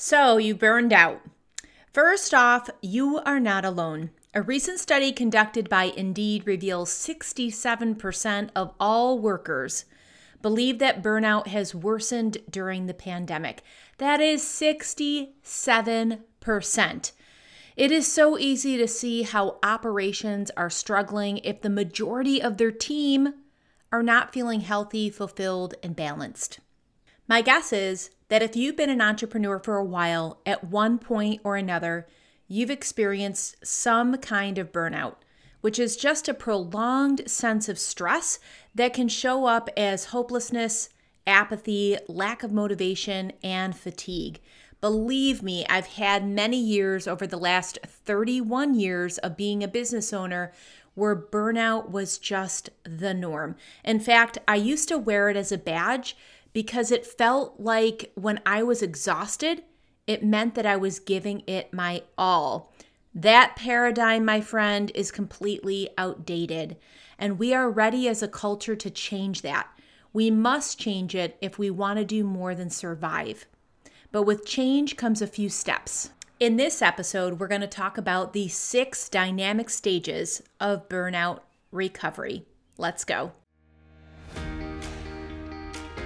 So you burned out. First off, you are not alone. A recent study conducted by Indeed reveals 67% of all workers believe that burnout has worsened during the pandemic. That is 67%. It is so easy to see how operations are struggling if the majority of their team are not feeling healthy, fulfilled, and balanced. My guess is that if you've been an entrepreneur for a while, at one point or another, you've experienced some kind of burnout, which is just a prolonged sense of stress that can show up as hopelessness, apathy, lack of motivation, and fatigue. Believe me, I've had many years over the last 31 years of being a business owner where burnout was just the norm. In fact, I used to wear it as a badge because it felt like when I was exhausted, it meant that I was giving it my all. That paradigm, my friend, is completely outdated. And we are ready as a culture to change that. We must change it if we want to do more than survive. But with change comes a few steps. In this episode, we're going to talk about the six dynamic stages of burnout recovery. Let's go.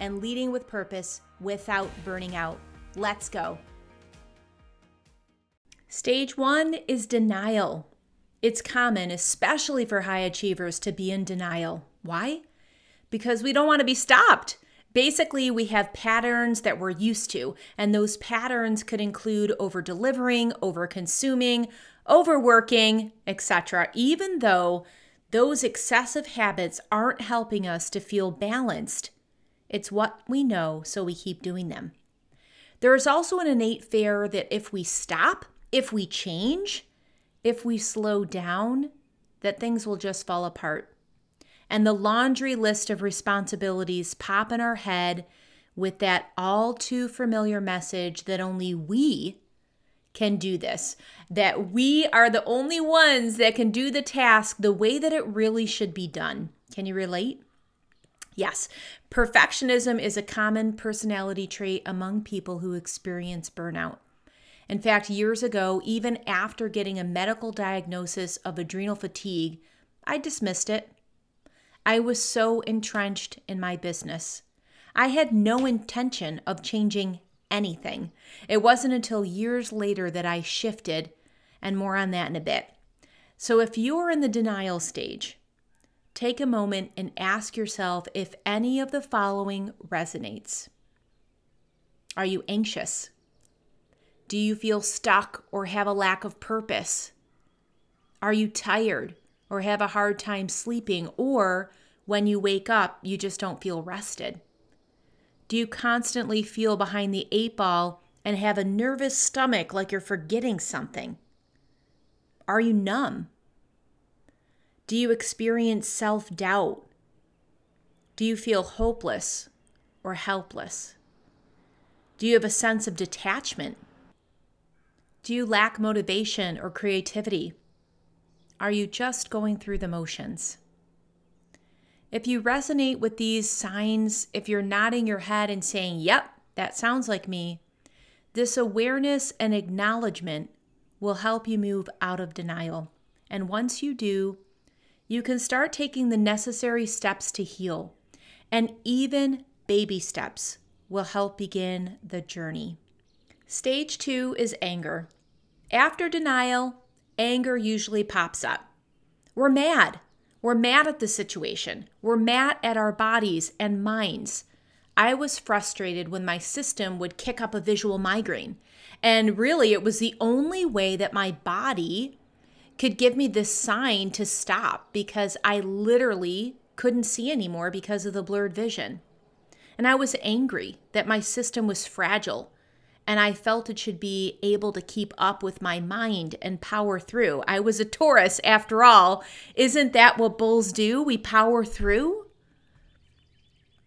and leading with purpose without burning out. Let's go. Stage one is denial. It's common, especially for high achievers, to be in denial. Why? Because we don't want to be stopped. Basically, we have patterns that we're used to, and those patterns could include over delivering, over consuming, overworking, etc. Even though those excessive habits aren't helping us to feel balanced it's what we know, so we keep doing them. There is also an innate fear that if we stop, if we change, if we slow down, that things will just fall apart. And the laundry list of responsibilities pop in our head with that all too familiar message that only we can do this, that we are the only ones that can do the task the way that it really should be done. Can you relate? Yes, perfectionism is a common personality trait among people who experience burnout. In fact, years ago, even after getting a medical diagnosis of adrenal fatigue, I dismissed it. I was so entrenched in my business. I had no intention of changing anything. It wasn't until years later that I shifted, and more on that in a bit. So, if you're in the denial stage, take a moment and ask yourself if any of the following resonates. Are you anxious? Do you feel stuck or have a lack of purpose? Are you tired or have a hard time sleeping? Or when you wake up, you just don't feel rested? Do you constantly feel behind the eight ball and have a nervous stomach like you're forgetting something? Are you numb? Do you experience self doubt? Do you feel hopeless or helpless? Do you have a sense of detachment? Do you lack motivation or creativity? Are you just going through the motions? If you resonate with these signs, if you're nodding your head and saying, Yep, that sounds like me, this awareness and acknowledgement will help you move out of denial. And once you do, you can start taking the necessary steps to heal, and even baby steps will help begin the journey. Stage two is anger. After denial, anger usually pops up. We're mad. We're mad at the situation. We're mad at our bodies and minds. I was frustrated when my system would kick up a visual migraine. And really, it was the only way that my body could give me this sign to stop because I literally couldn't see anymore because of the blurred vision. And I was angry that my system was fragile and I felt it should be able to keep up with my mind and power through. I was a Taurus after all. Isn't that what bulls do? We power through.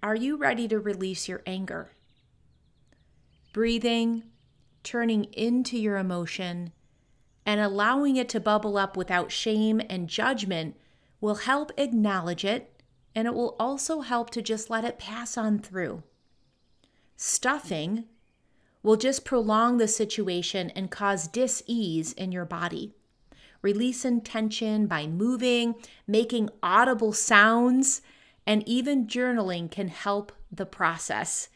Are you ready to release your anger? Breathing, turning into your emotion, and allowing it to bubble up without shame and judgment will help acknowledge it, and it will also help to just let it pass on through. Stuffing will just prolong the situation and cause dis-ease in your body. Releasing tension by moving, making audible sounds, and even journaling can help the process.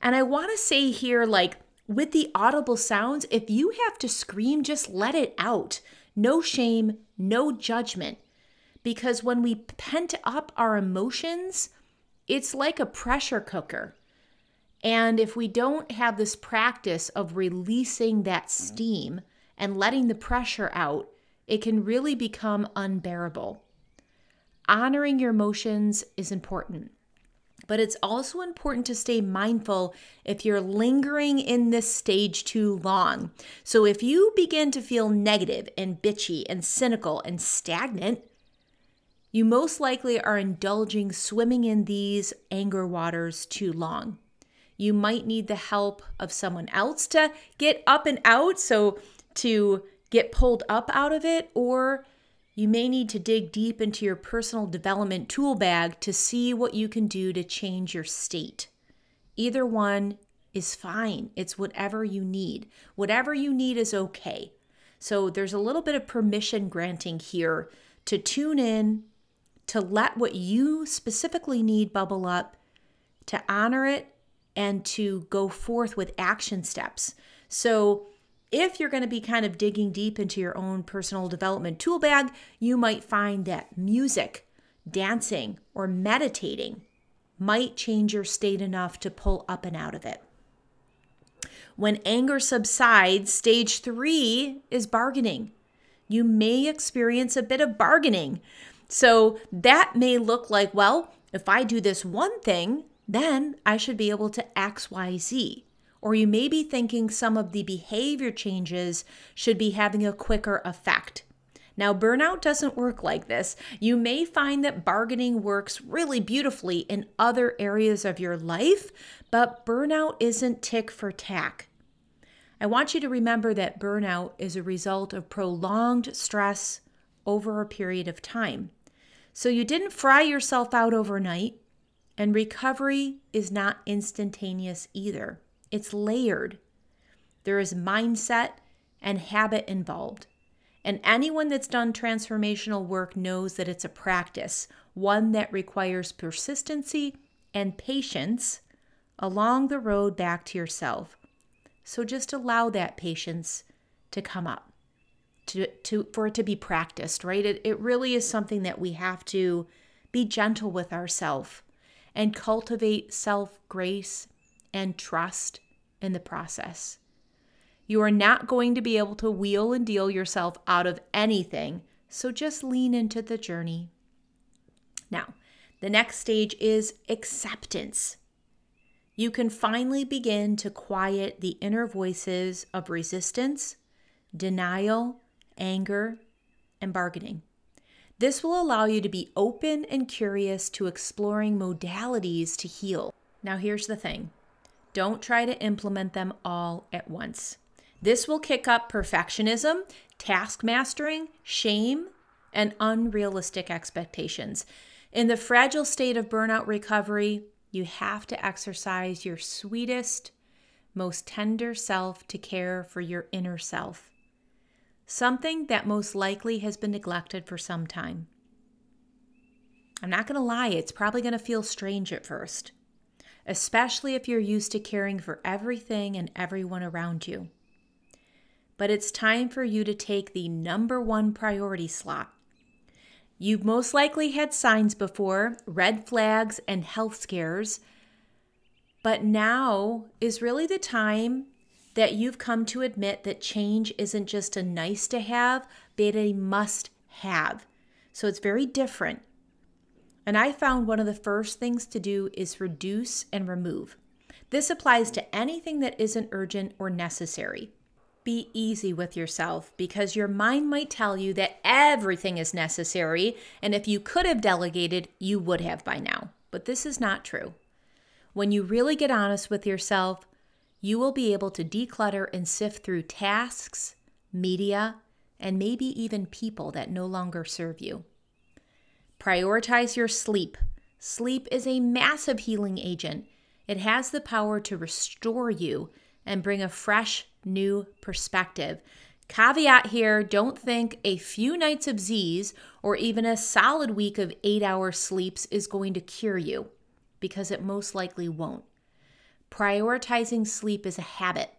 And I want to say here, like with the audible sounds, if you have to scream, just let it out. No shame, no judgment. Because when we pent up our emotions, it's like a pressure cooker. And if we don't have this practice of releasing that steam and letting the pressure out, it can really become unbearable. Honoring your emotions is important, but it's also important to stay mindful if you're lingering in this stage too long. So if you begin to feel negative and bitchy and cynical and stagnant, you most likely are indulging swimming in these anger waters too long. You might need the help of someone else to get up and out, so to get pulled up out of it, or you may need to dig deep into your personal development tool bag to see what you can do to change your state. Either one is fine. It's whatever you need. Whatever you need is okay. So there's a little bit of permission granting here to tune in, to let what you specifically need bubble up, to honor it, and to go forth with action steps. So, if you're going to be kind of digging deep into your own personal development tool bag, you might find that music, dancing, or meditating might change your state enough to pull up and out of it. When anger subsides, stage three is bargaining. You may experience a bit of bargaining. So that may look like, well, if I do this one thing, then I should be able to XYZ. Or you may be thinking some of the behavior changes should be having a quicker effect. Now, burnout doesn't work like this. You may find that bargaining works really beautifully in other areas of your life, but burnout isn't tick for tack. I want you to remember that burnout is a result of prolonged stress over a period of time. So you didn't fry yourself out overnight. And recovery is not instantaneous either, it's layered. There is mindset and habit involved. And anyone that's done transformational work knows that it's a practice, one that requires persistency and patience along the road back to yourself. So just allow that patience to come up, to, to, for it to be practiced, right? It, it really is something that we have to be gentle with ourselves and cultivate self grace and trust in the process. You are not going to be able to wheel and deal yourself out of anything, so just lean into the journey. Now, the next stage is acceptance. You can finally begin to quiet the inner voices of resistance, denial, anger, and bargaining. This will allow you to be open and curious to exploring modalities to heal. Now, here's the thing don't try to implement them all at once. This will kick up perfectionism, task mastering, shame, and unrealistic expectations. In the fragile state of burnout recovery, you have to exercise your sweetest, most tender self to care for your inner self something that most likely has been neglected for some time. I'm not going to lie, it's probably going to feel strange at first, especially if you're used to caring for everything and everyone around you. But it's time for you to take the number one priority slot. You've most likely had signs before, red flags, and health scares, but now is really the time that you've come to admit that change isn't just a nice to have, but a must have. So it's very different. And I found one of the first things to do is reduce and remove. This applies to anything that isn't urgent or necessary. Be easy with yourself because your mind might tell you that everything is necessary, and if you could have delegated, you would have by now. But this is not true. When you really get honest with yourself, you will be able to declutter and sift through tasks, media, and maybe even people that no longer serve you. Prioritize your sleep. Sleep is a massive healing agent. It has the power to restore you and bring a fresh, new perspective. Caveat here don't think a few nights of Z's or even a solid week of eight hour sleeps is going to cure you, because it most likely won't. Prioritizing sleep is a habit,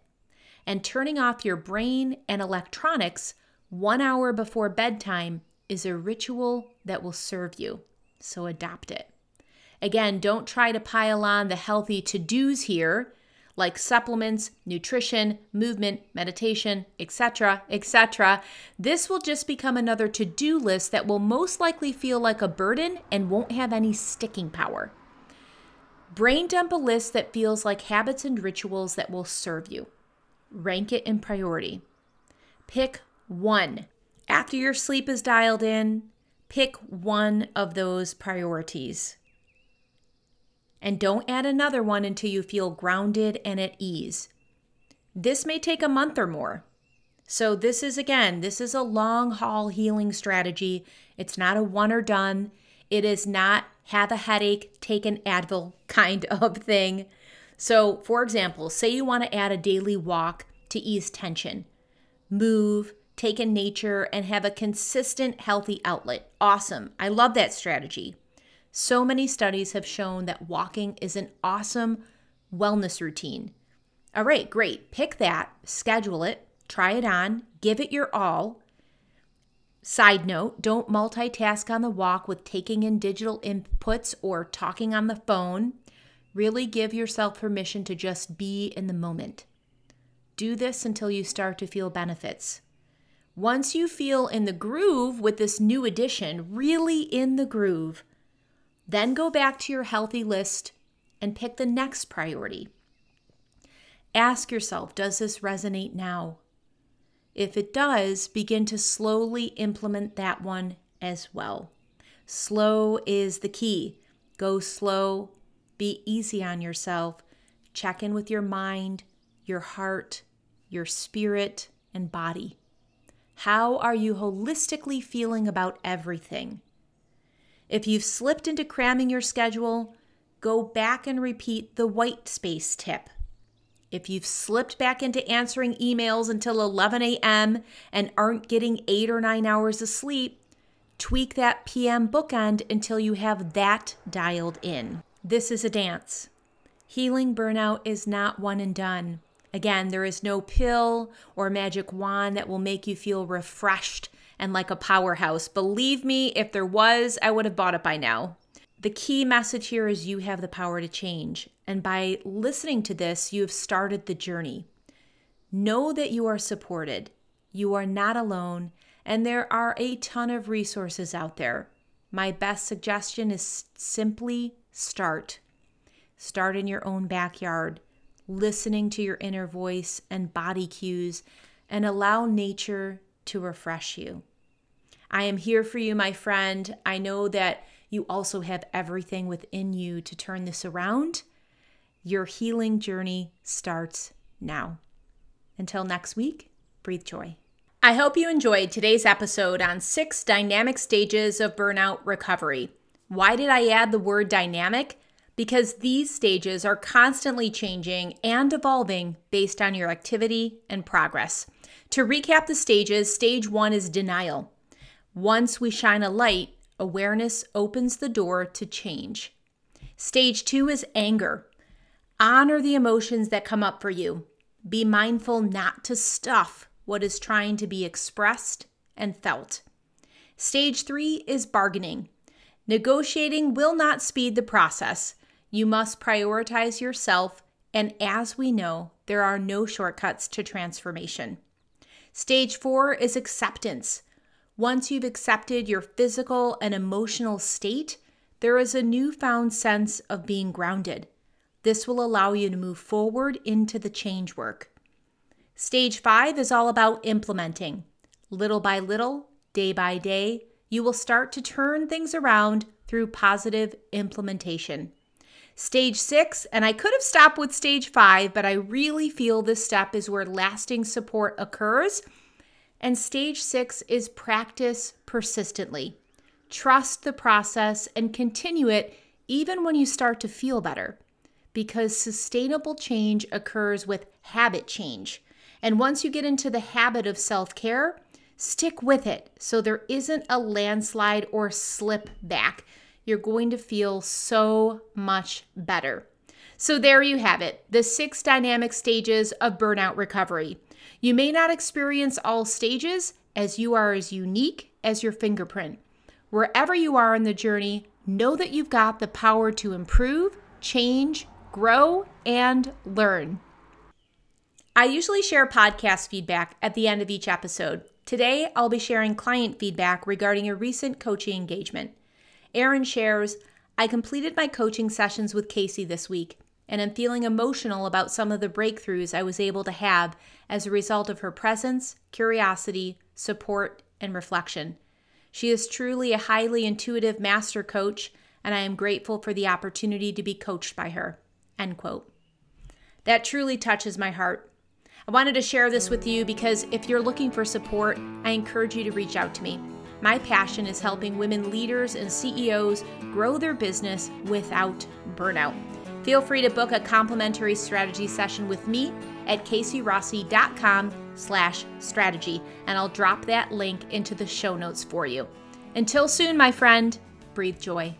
and turning off your brain and electronics one hour before bedtime is a ritual that will serve you. So adopt it. Again, don't try to pile on the healthy to dos here, like supplements, nutrition, movement, meditation, etc., etc. This will just become another to do list that will most likely feel like a burden and won't have any sticking power. Brain dump a list that feels like habits and rituals that will serve you. Rank it in priority. Pick one. After your sleep is dialed in, pick one of those priorities. And don't add another one until you feel grounded and at ease. This may take a month or more. So, this is again, this is a long haul healing strategy. It's not a one or done. It is not have a headache, take an Advil kind of thing. So, for example, say you want to add a daily walk to ease tension. Move, take in nature, and have a consistent, healthy outlet. Awesome. I love that strategy. So many studies have shown that walking is an awesome wellness routine. All right, great. Pick that, schedule it, try it on, give it your all. Side note don't multitask on the walk with taking in digital inputs or talking on the phone. Really give yourself permission to just be in the moment. Do this until you start to feel benefits. Once you feel in the groove with this new addition, really in the groove, then go back to your healthy list and pick the next priority. Ask yourself Does this resonate now? If it does, begin to slowly implement that one as well. Slow is the key. Go slow, be easy on yourself, check in with your mind, your heart, your spirit, and body. How are you holistically feeling about everything? If you've slipped into cramming your schedule, go back and repeat the white space tip. If you've slipped back into answering emails until 11 a.m. and aren't getting eight or nine hours of sleep, tweak that PM bookend until you have that dialed in. This is a dance. Healing burnout is not one and done. Again, there is no pill or magic wand that will make you feel refreshed and like a powerhouse. Believe me, if there was, I would have bought it by now. The key message here is you have the power to change. And by listening to this, you have started the journey. Know that you are supported, you are not alone, and there are a ton of resources out there. My best suggestion is simply start. Start in your own backyard, listening to your inner voice and body cues, and allow nature to refresh you. I am here for you, my friend. I know that you also have everything within you to turn this around. Your healing journey starts now. Until next week, breathe joy. I hope you enjoyed today's episode on six dynamic stages of burnout recovery. Why did I add the word dynamic? Because these stages are constantly changing and evolving based on your activity and progress. To recap the stages, stage one is denial. Once we shine a light, awareness opens the door to change. Stage two is anger. Honor the emotions that come up for you. Be mindful not to stuff what is trying to be expressed and felt. Stage three is bargaining. Negotiating will not speed the process. You must prioritize yourself, and as we know, there are no shortcuts to transformation. Stage four is acceptance. Once you've accepted your physical and emotional state, there is a newfound sense of being grounded. This will allow you to move forward into the change work. Stage five is all about implementing. Little by little, day by day, you will start to turn things around through positive implementation. Stage six, and I could have stopped with stage five, but I really feel this step is where lasting support occurs. And stage six is practice persistently. Trust the process and continue it even when you start to feel better, because sustainable change occurs with habit change. And once you get into the habit of self care, stick with it so there isn't a landslide or slip back you're going to feel so much better. So, there you have it the six dynamic stages of burnout recovery. You may not experience all stages as you are as unique as your fingerprint. Wherever you are in the journey, know that you've got the power to improve, change, grow, and learn. I usually share podcast feedback at the end of each episode. Today, I'll be sharing client feedback regarding a recent coaching engagement. Erin shares, I completed my coaching sessions with Casey this week, and am feeling emotional about some of the breakthroughs I was able to have as a result of her presence, curiosity, support, and reflection. She is truly a highly intuitive master coach, and I am grateful for the opportunity to be coached by her. End quote. That truly touches my heart. I wanted to share this with you because if you're looking for support, I encourage you to reach out to me. My passion is helping women leaders and CEOs grow their business without burnout. Feel free to book a complimentary strategy session with me at caseyrossi.com slash strategy, and I'll drop that link into the show notes for you. Until soon, my friend, breathe joy.